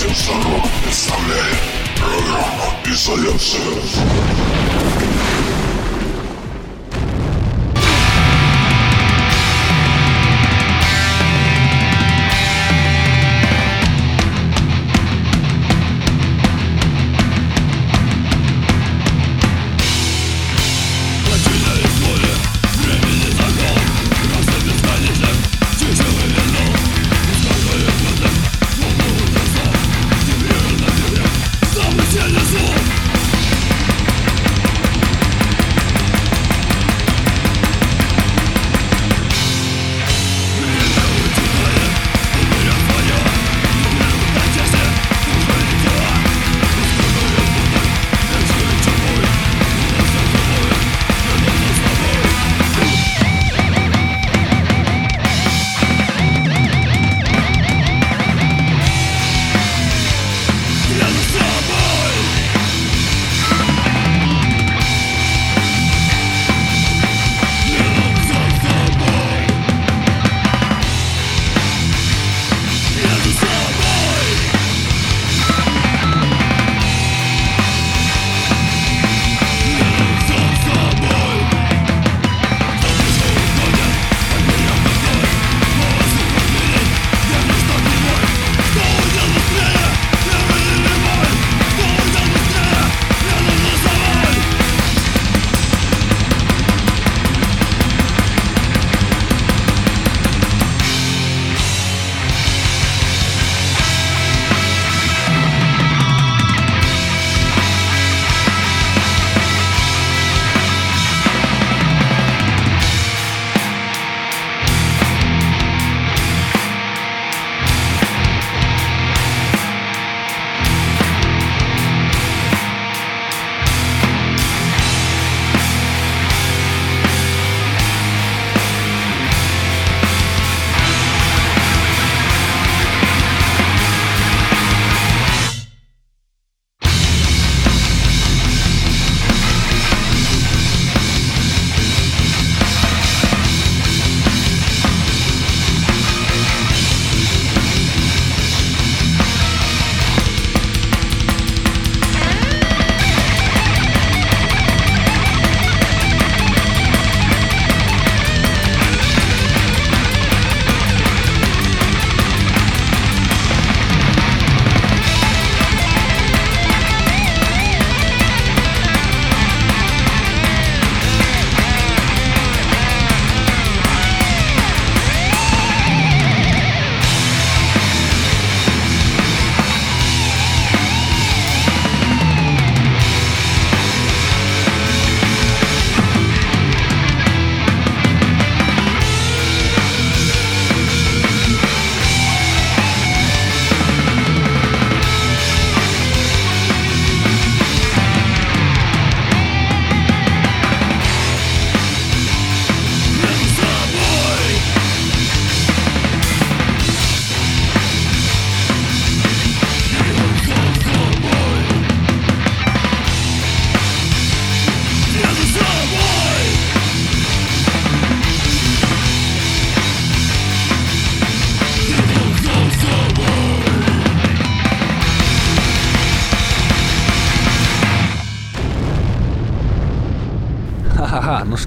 Радио Сорок представляет программу «Изоляция».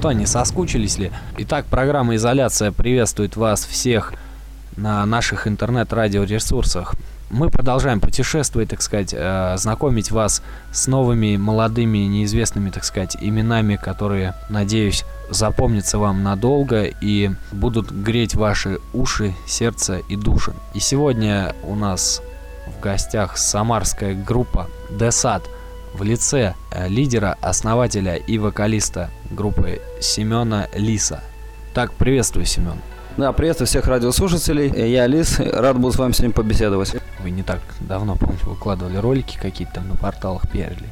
Что, не соскучились ли? Итак, программа «Изоляция» приветствует вас всех на наших интернет-радиоресурсах. Мы продолжаем путешествовать, так сказать, э, знакомить вас с новыми, молодыми, неизвестными, так сказать, именами, которые, надеюсь, запомнятся вам надолго и будут греть ваши уши, сердце и души. И сегодня у нас в гостях самарская группа «Десад», в лице э, лидера, основателя и вокалиста группы Семена Лиса. Так, приветствую, Семен. Да, приветствую всех радиослушателей. Я Лис, рад был с вами сегодня побеседовать. Вы не так давно, помните, выкладывали ролики какие-то там на порталах пиарили.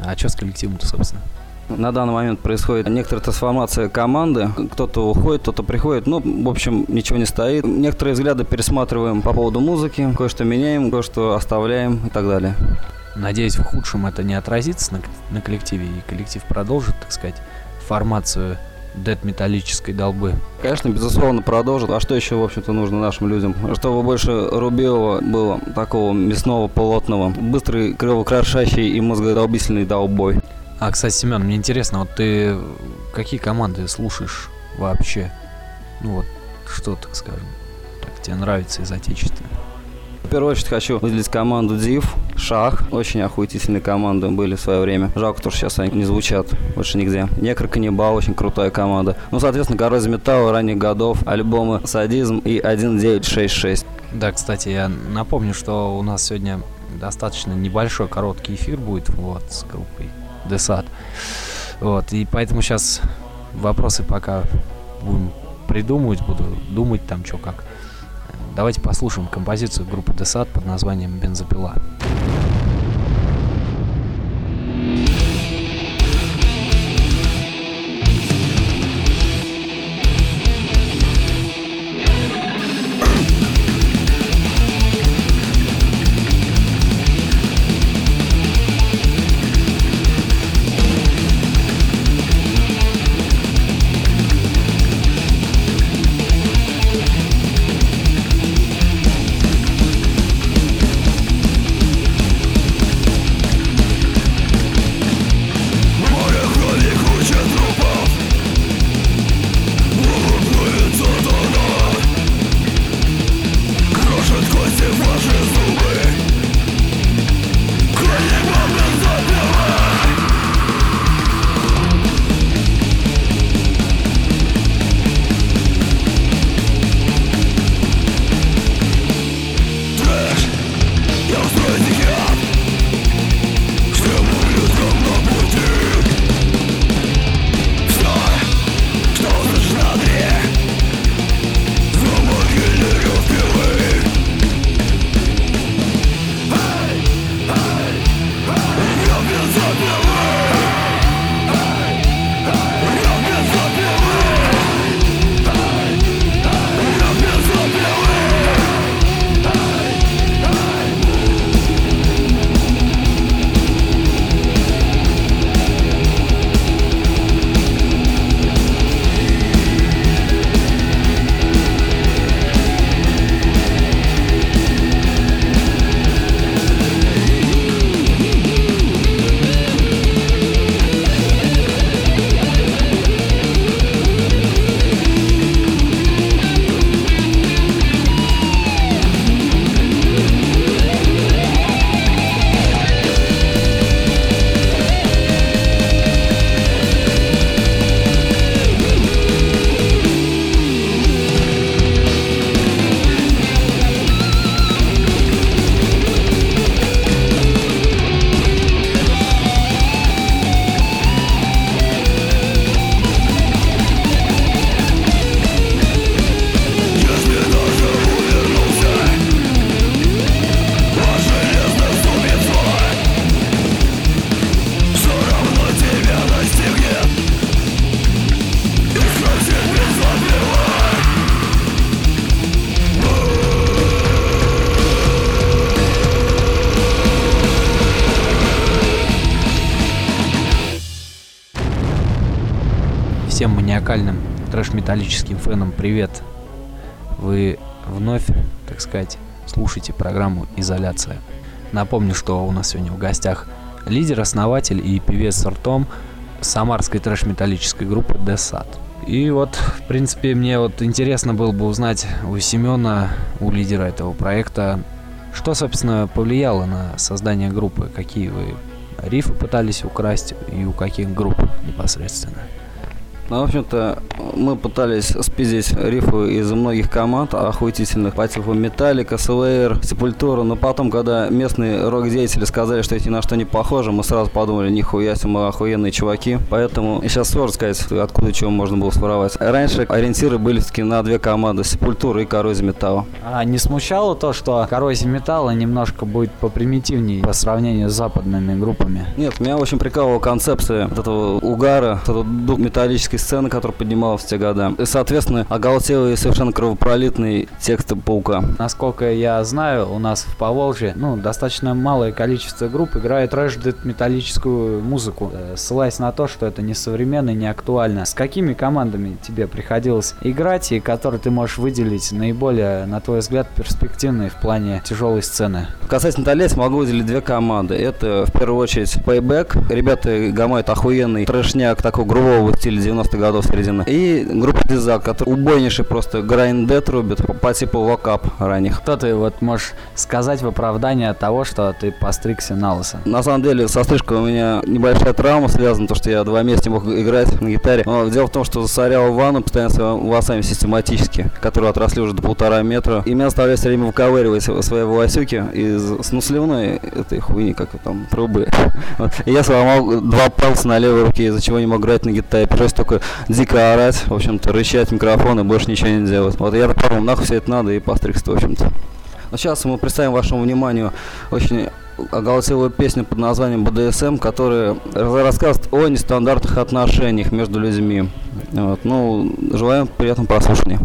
А что с коллективом-то, собственно? На данный момент происходит некоторая трансформация команды. Кто-то уходит, кто-то приходит. Ну, в общем, ничего не стоит. Некоторые взгляды пересматриваем по поводу музыки. Кое-что меняем, кое-что оставляем и так далее. Надеюсь, в худшем это не отразится на, на коллективе, и коллектив продолжит, так сказать, формацию дед-металлической долбы. Конечно, безусловно, продолжит. А что еще, в общем-то, нужно нашим людям? Чтобы больше рубевого было такого мясного, плотного, быстрый, кровокрошащий и мозгодолбительный долбой. А, кстати, Семен, мне интересно, вот ты какие команды слушаешь вообще? Ну вот, что, так скажем, так тебе нравится из отечественных? В первую очередь хочу выделить команду Див, Шах. Очень охуительные команды были в свое время. Жалко, что сейчас они не звучат больше нигде. Некро Каннибал, очень крутая команда. Ну, соответственно, Коррозия Металла ранних годов, альбомы Садизм и 1966. Да, кстати, я напомню, что у нас сегодня достаточно небольшой короткий эфир будет вот с группой Десад. Вот, и поэтому сейчас вопросы пока будем придумывать, буду думать там что как. Давайте послушаем композицию группы Десад под названием «Бензопила». Маниакальным трэш-металлическим фенам привет! Вы вновь, так сказать, слушаете программу «Изоляция». Напомню, что у нас сегодня в гостях лидер, основатель и певец ртом самарской трэш-металлической группы Десат. И вот, в принципе, мне вот интересно было бы узнать у Семена, у лидера этого проекта, что, собственно, повлияло на создание группы, какие вы рифы пытались украсть и у каких групп непосредственно. Ну, в общем-то, мы пытались спиздить рифы из многих команд охуительных по типу Металлика, Slayer, Сепультура, но потом, когда местные рок-деятели сказали, что эти на что не похожи, мы сразу подумали, нихуя себе, мы охуенные чуваки. Поэтому сейчас сложно сказать, откуда чего можно было своровать. Раньше ориентиры были таки на две команды, Сепультура и Коррозия Металла. А не смущало то, что Коррозия Металла немножко будет попримитивнее по сравнению с западными группами? Нет, меня очень прикалывала концепция вот этого угара, вот этого дух металлической российской сцены, которая поднималась в те годы. И, соответственно, оголтелый и совершенно кровопролитный тексты Паука. Насколько я знаю, у нас в Поволжье, ну, достаточно малое количество групп играет трэш металлическую музыку, э, ссылаясь на то, что это не современно, не актуально. С какими командами тебе приходилось играть и которые ты можешь выделить наиболее, на твой взгляд, перспективные в плане тяжелой сцены? Касательно Толец, могу выделить две команды. Это, в первую очередь, Payback. Ребята гамают охуенный трэшняк такого грубого стиля 90-х годов середины. И группа Дизак, который убойнейший просто грайндет рубит по, по типу вокап ранних. Что ты вот можешь сказать в оправдание того, что ты постригся на лысо? На самом деле, со стрижкой у меня небольшая травма связана, то что я два месяца не мог играть на гитаре. Но дело в том, что засорял ванну постоянно своими волосами систематически, которые отросли уже до полтора метра. И меня заставляют все время выковыривать свои волосюки из ну, сливной этой хуйни, как там, трубы. И я сломал два пальца на левой руке, из-за чего не мог играть на гитаре. Пришлось только дико орать, в общем-то, рычать микрофон и больше ничего не делать. Вот я подумал, нахуй все это надо и постригся, в общем-то. Но сейчас мы представим вашему вниманию очень оголосилую песню под названием БДСМ, которая рассказывает о нестандартных отношениях между людьми. Вот. Ну, желаем приятного прослушивания.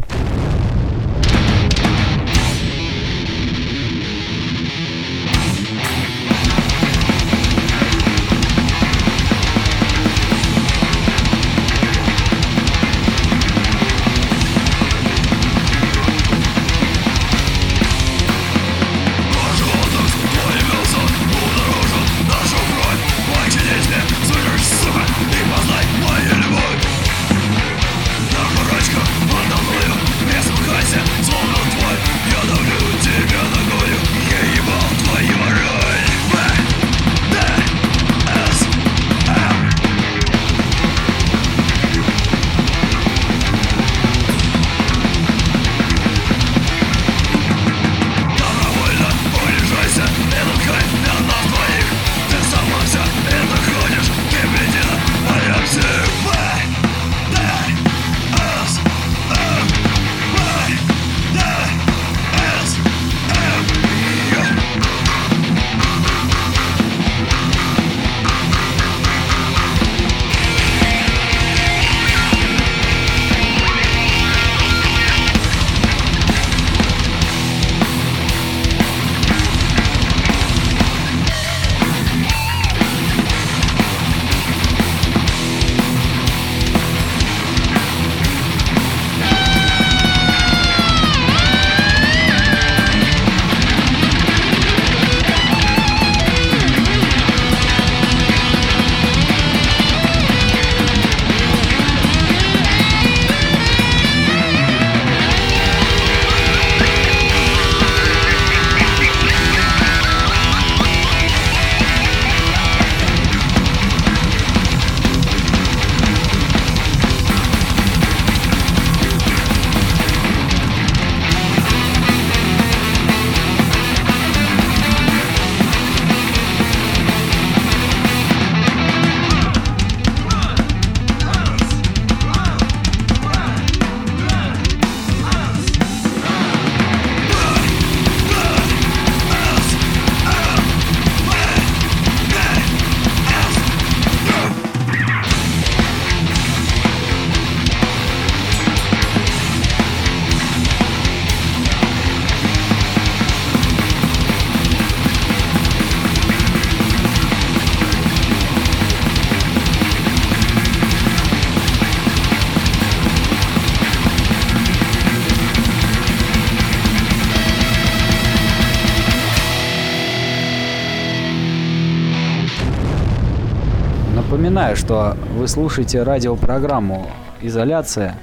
Напоминаю, что вы слушаете радиопрограмму «Изоляция».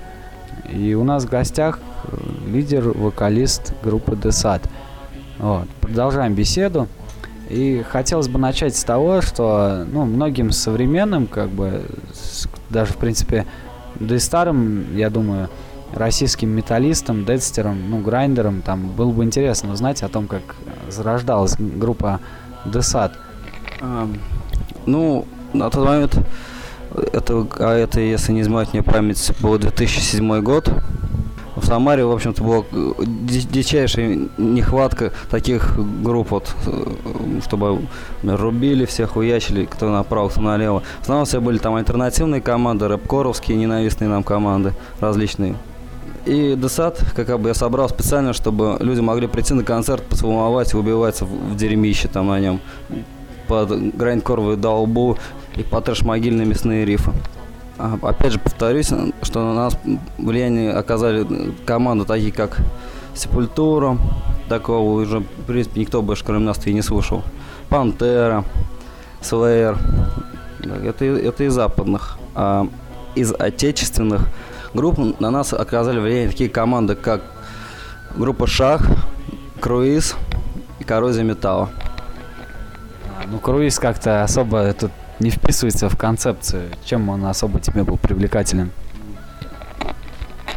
И у нас в гостях э, лидер, вокалист группы «Десад». Вот. Продолжаем беседу. И хотелось бы начать с того, что ну, многим современным, как бы, даже, в принципе, да и старым, я думаю, российским металлистам, дедстерам, ну, грайндерам, там было бы интересно узнать о том, как зарождалась группа Десад. Um, ну, на тот момент, это, а это, если не изменять мне память, был 2007 год. в Самаре, в общем-то, была дичайшая нехватка таких групп, вот, э, чтобы рубили всех, уячили, кто направо, кто налево. В основном все были там альтернативные команды, рэп-коровские, ненавистные нам команды различные. И Десат, как бы я собрал специально, чтобы люди могли прийти на концерт, посвумовать убиваться в, в дерьмище там на нем. Под грайндкоровую долбу и под трэш-могильные мясные рифы. А, опять же повторюсь, что на нас влияние оказали команды такие, как Сепультура, такого уже, в принципе, никто больше, кроме нас, и не слушал. Пантера, Слэйр, это, это из западных. А из отечественных групп на нас оказали влияние такие команды, как группа Шах, Круиз и Коррозия Металла. А, ну, Круиз как-то особо тут не вписывается в концепцию. Чем он особо тебе был привлекателен?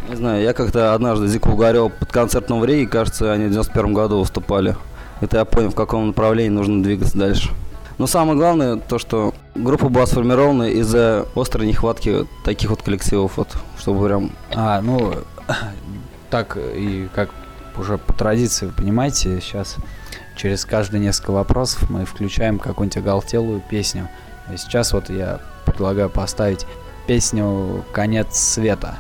Не знаю, я как-то однажды дико угорел под концертом в Риге, кажется, они в 91 году выступали. Это я понял, в каком направлении нужно двигаться дальше. Но самое главное, то, что группа была сформирована из-за острой нехватки таких вот коллективов, вот, чтобы прям... А, ну, так и как уже по традиции, вы понимаете, сейчас через каждые несколько вопросов мы включаем какую-нибудь оголтелую песню. И сейчас вот я предлагаю поставить песню «Конец света».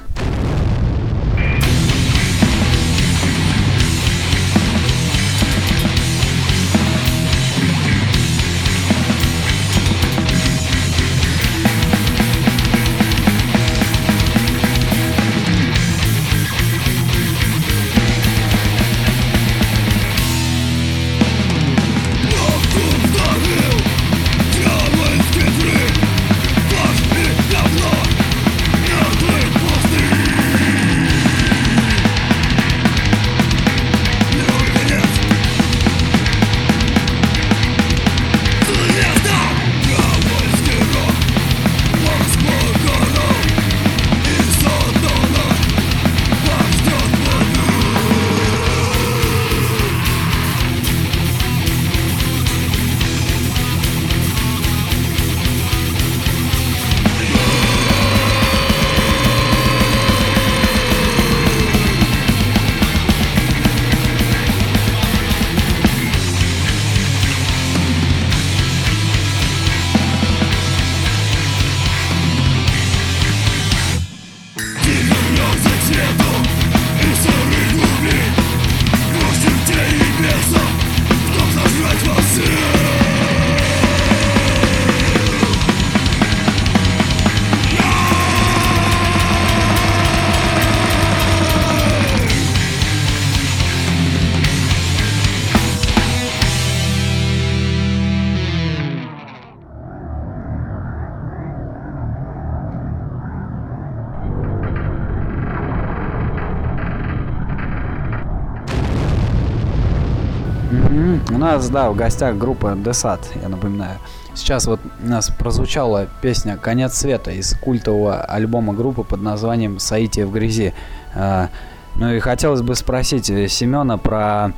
У нас, да, в гостях группа Десат, я напоминаю. Сейчас вот у нас прозвучала песня «Конец света» из культового альбома группы под названием «Саития в грязи». А, ну и хотелось бы спросить Семена про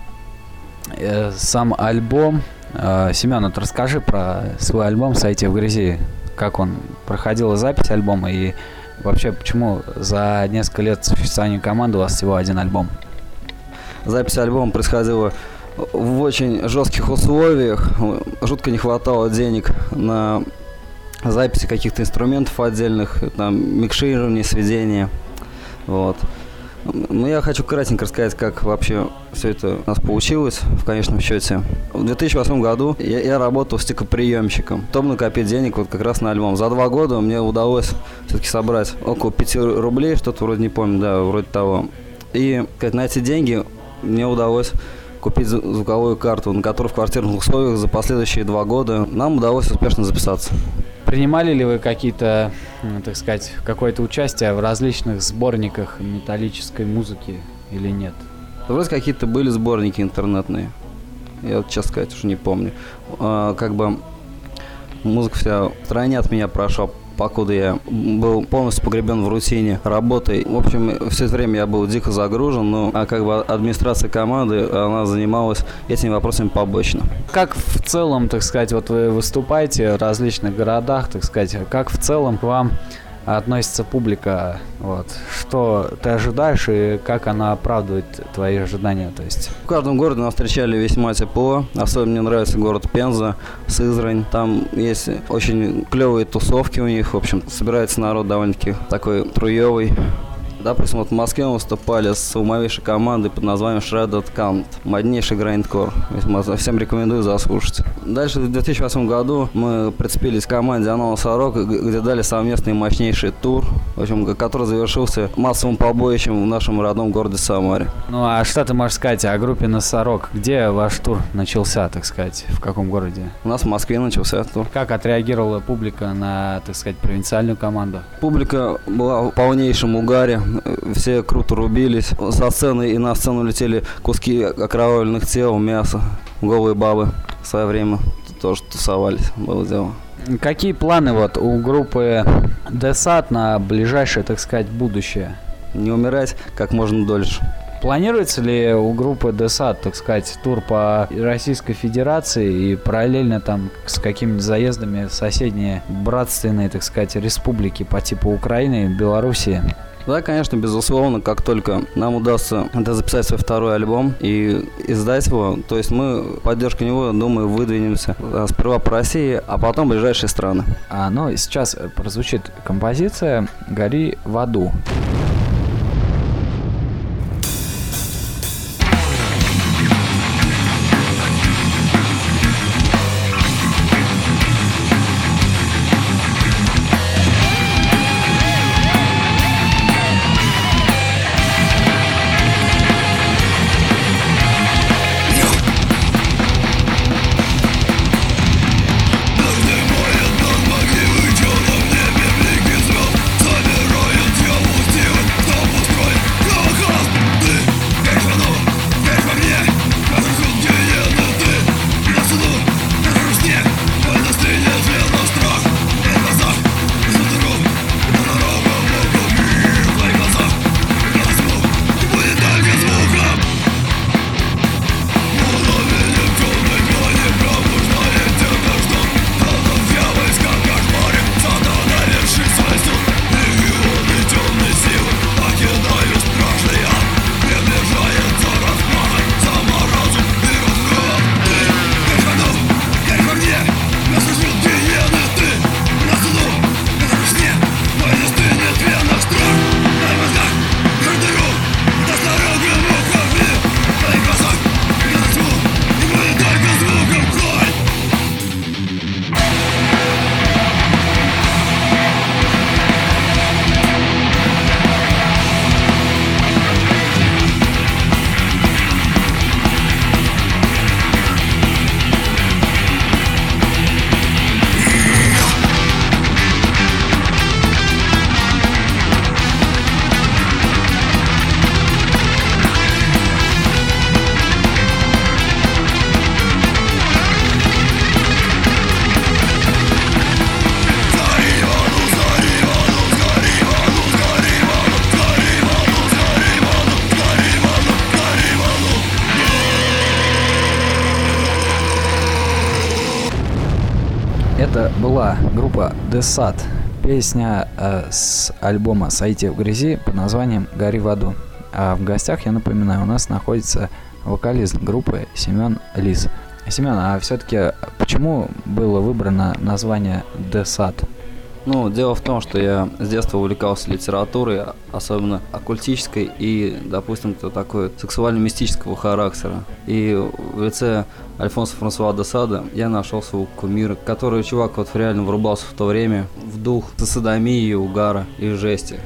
э, сам альбом. А, Семен, вот расскажи про свой альбом «Саития в грязи». Как он проходила запись альбома и вообще почему за несколько лет существования команды у вас всего один альбом? Запись альбома происходила в очень жестких условиях. Жутко не хватало денег на записи каких-то инструментов отдельных, там, микширование, сведения. Вот. Ну, я хочу кратенько рассказать, как вообще все это у нас получилось в конечном счете. В 2008 году я, я работал стикоприемщиком. Потом накопить денег вот как раз на альбом. За два года мне удалось все-таки собрать около 5 рублей, что-то вроде не помню, да, вроде того. И как, на эти деньги мне удалось купить звуковую карту, на которую в квартирных условиях за последующие два года нам удалось успешно записаться. Принимали ли вы какие-то, так сказать, какое-то участие в различных сборниках металлической музыки или нет? Вроде какие-то были сборники интернетные. Я вот, честно сказать, уже не помню. А, как бы музыка вся в стране от меня прошла покуда я был полностью погребен в рутине работы. В общем, все время я был дико загружен, но а как бы администрация команды, она занималась этими вопросами побочно. Как в целом, так сказать, вот вы выступаете в различных городах, так сказать, как в целом к вам относится публика? Вот. Что ты ожидаешь и как она оправдывает твои ожидания? То есть... В каждом городе нас встречали весьма тепло. Особенно мне нравится город Пенза, Сызрань. Там есть очень клевые тусовки у них. В общем, собирается народ довольно-таки такой труевый. Допустим, вот в Москве мы выступали с умовейшей командой под названием Shredded Count. Моднейший грайндкор. Всем рекомендую заслушать. Дальше в 2008 году мы прицепились к команде Анона Сорок, где дали совместный мощнейший тур, в общем, который завершился массовым побоищем в нашем родном городе Самаре. Ну а что ты можешь сказать о группе Носорог? Где ваш тур начался, так сказать? В каком городе? У нас в Москве начался тур. Как отреагировала публика на, так сказать, провинциальную команду? Публика была в полнейшем угаре все круто рубились. Со сцены и на сцену летели куски окровавленных тел, мяса, голые бабы. В свое время тоже тусовались, было дело. Какие планы вот у группы Десат на ближайшее, так сказать, будущее? Не умирать как можно дольше. Планируется ли у группы Десат, так сказать, тур по Российской Федерации и параллельно там с какими-нибудь заездами в соседние братственные, так сказать, республики по типу Украины и Белоруссии? Да, конечно, безусловно, как только нам удастся это записать свой второй альбом и издать его, то есть мы поддержку него, думаю, выдвинемся сперва по России, а потом ближайшие страны. А, ну, сейчас прозвучит композиция «Гори в аду». Десат. Песня э, с альбома «Сойти в грязи» под названием «Гори в аду». А в гостях, я напоминаю, у нас находится вокалист группы Семен Лис. Семен, а все-таки почему было выбрано название Десат? Ну, дело в том, что я с детства увлекался литературой, особенно оккультической и, допустим, такой сексуально-мистического характера. И в лице Альфонса Франсуа де Сада я нашел своего кумира, который чувак вот реально врубался в то время в дух садомии, угара и жести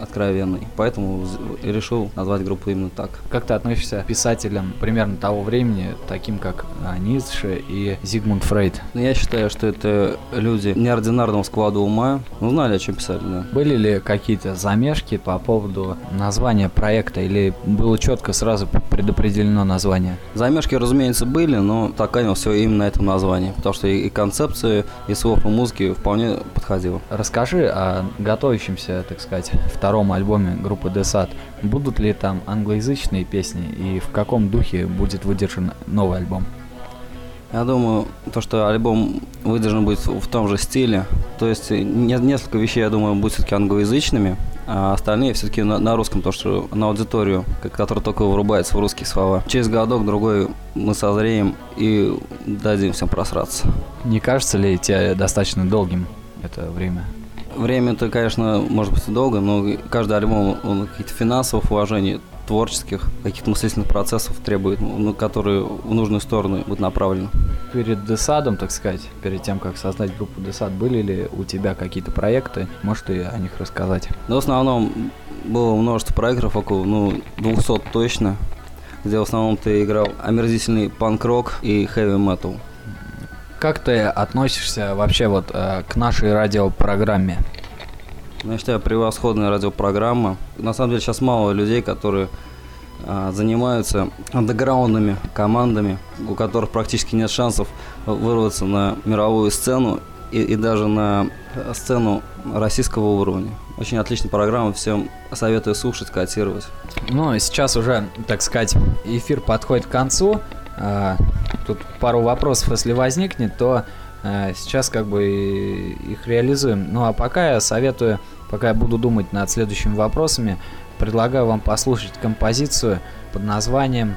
откровенный. Поэтому решил назвать группу именно так. Как ты относишься к писателям примерно того времени, таким как а, Ницше и Зигмунд Фрейд? Ну, я считаю, что это люди неординарного склада ума, ну, знали, о чем писали, да. Были ли какие-то замешки по поводу названия проекта, или было четко сразу предопределено название? Замешки, разумеется, были, но такая все именно на этом названии, потому что и, и концепция, и слов, и музыки вполне подходило. Расскажи о готовящемся, так сказать, втором альбоме группы Desat. Будут ли там англоязычные песни и в каком духе будет выдержан новый альбом? Я думаю, то, что альбом выдержан будет в том же стиле. То есть не- несколько вещей, я думаю, будут все-таки англоязычными, а остальные все-таки на, на русском, то что на аудиторию, которая только врубается в русские слова. Через годок другой мы созреем и дадим всем просраться. Не кажется ли тебе достаточно долгим это время? Время-то, конечно, может быть и долго, но каждый альбом, он каких-то финансовых вложений, творческих, каких-то мыслительных процессов требует, ну, которые в нужную сторону будут направлены. Перед Десадом, так сказать, перед тем, как создать группу Десад, были ли у тебя какие-то проекты? Можешь ты о них рассказать? Но в основном было множество проектов, около ну, 200 точно, где в основном ты играл омерзительный панк-рок и хэви-метал. Как ты относишься вообще вот э, к нашей радиопрограмме? Ну, Я считаю, превосходная радиопрограмма. На самом деле сейчас мало людей, которые а, занимаются андеграундными командами, у которых практически нет шансов вырваться на мировую сцену и, и даже на э, сцену российского уровня. Очень отличная программа, всем советую слушать, котировать. Ну, сейчас уже, так сказать, эфир подходит к концу. Тут пару вопросов, если возникнет, то э, сейчас как бы их реализуем. Ну а пока я советую, пока я буду думать над следующими вопросами, предлагаю вам послушать композицию под названием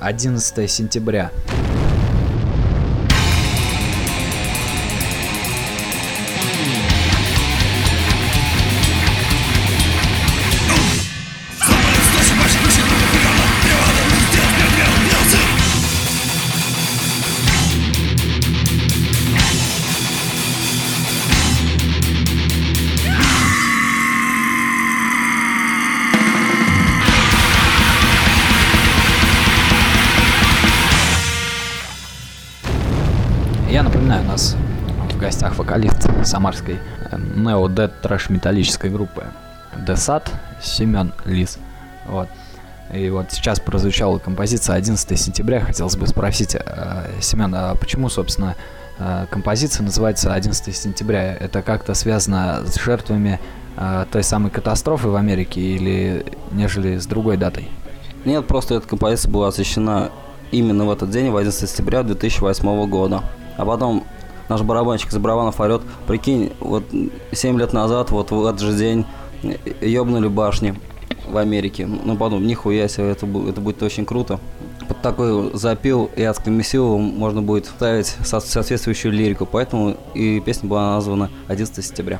«11 сентября». Вокалист самарской нео дед трэш металлической группы Десад Семен Лис. Вот. И вот сейчас прозвучала композиция 11 сентября. Хотелось бы спросить, э, Семен, а почему, собственно, э, композиция называется 11 сентября? Это как-то связано с жертвами э, той самой катастрофы в Америке или нежели с другой датой? Нет, просто эта композиция была освещена именно в этот день, в 11 сентября 2008 года. А потом наш барабанщик из Барабанов орет, прикинь, вот 7 лет назад, вот в этот же день ёбнули башни в Америке. Ну, подумал, нихуя себе, это, это будет очень круто. Под такой запил и адское месиво можно будет ставить со- соответствующую лирику, поэтому и песня была названа 11 сентября.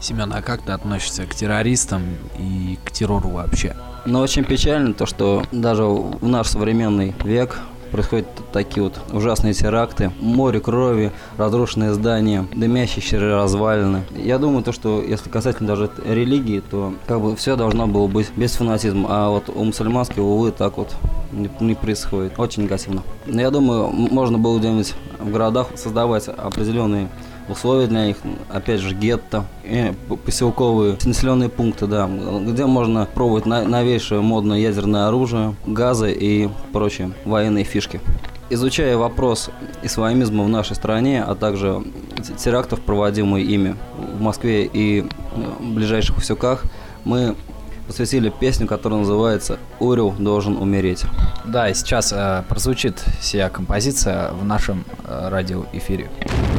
Семен, а как ты относишься к террористам и к террору вообще? Но очень печально то, что даже в наш современный век происходят такие вот ужасные теракты, море крови, разрушенные здания, дымящиеся развалины. Я думаю, то, что если касательно даже религии, то как бы все должно было быть без фанатизма, а вот у мусульманских, увы, так вот не, не происходит. Очень негативно. Но я думаю, можно было где-нибудь в городах создавать определенные условия для них, опять же, гетто, и п- поселковые населенные пункты, да, где можно пробовать новейшее модное ядерное оружие, газы и прочие военные фишки. Изучая вопрос исламизма в нашей стране, а также терактов, проводимых ими в Москве и э, ближайших усюках, мы посвятили песню, которая называется «Урил должен умереть». Да, и сейчас э, прозвучит сия композиция в нашем э, радиоэфире. Урил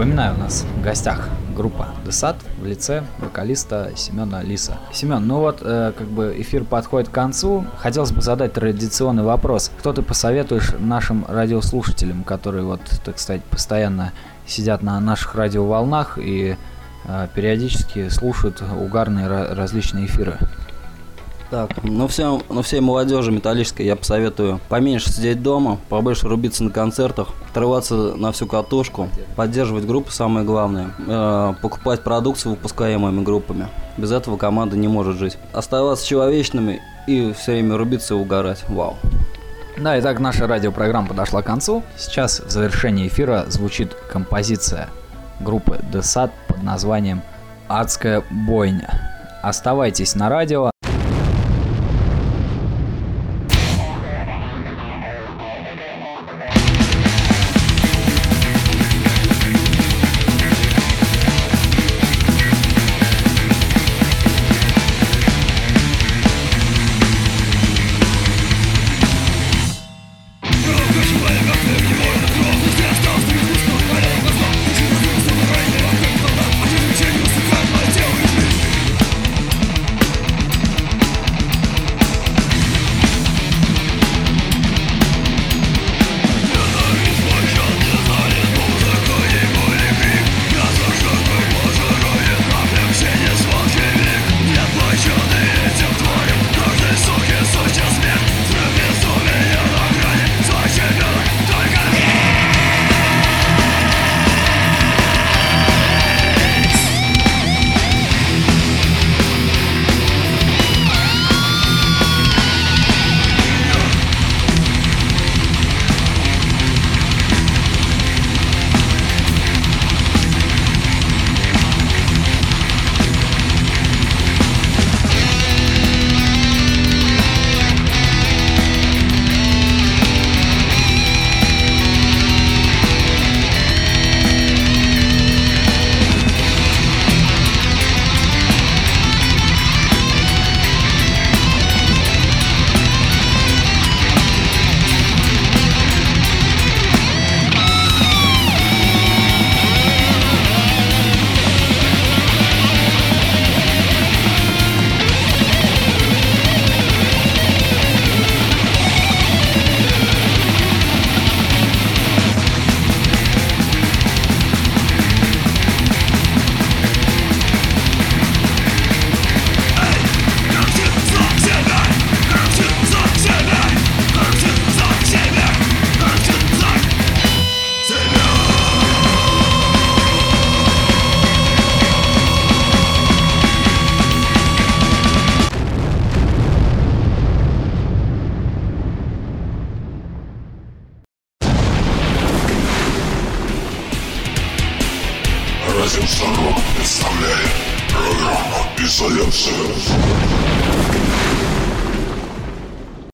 напоминаю, у нас в гостях группа Десат в лице вокалиста Семена Лиса. Семен, ну вот, э, как бы эфир подходит к концу. Хотелось бы задать традиционный вопрос. Что ты посоветуешь нашим радиослушателям, которые вот, так сказать, постоянно сидят на наших радиоволнах и э, периодически слушают угарные различные эфиры? Так, ну всем, ну всей молодежи металлической я посоветую поменьше сидеть дома, побольше рубиться на концертах, отрываться на всю катушку, поддерживать группы, самое главное, э, покупать продукцию, выпускаемыми группами. Без этого команда не может жить. Оставаться человечными и все время рубиться и угорать. Вау. Да, итак, наша радиопрограмма подошла к концу. Сейчас в завершении эфира звучит композиция группы The Sad под названием «Адская бойня». Оставайтесь на радио.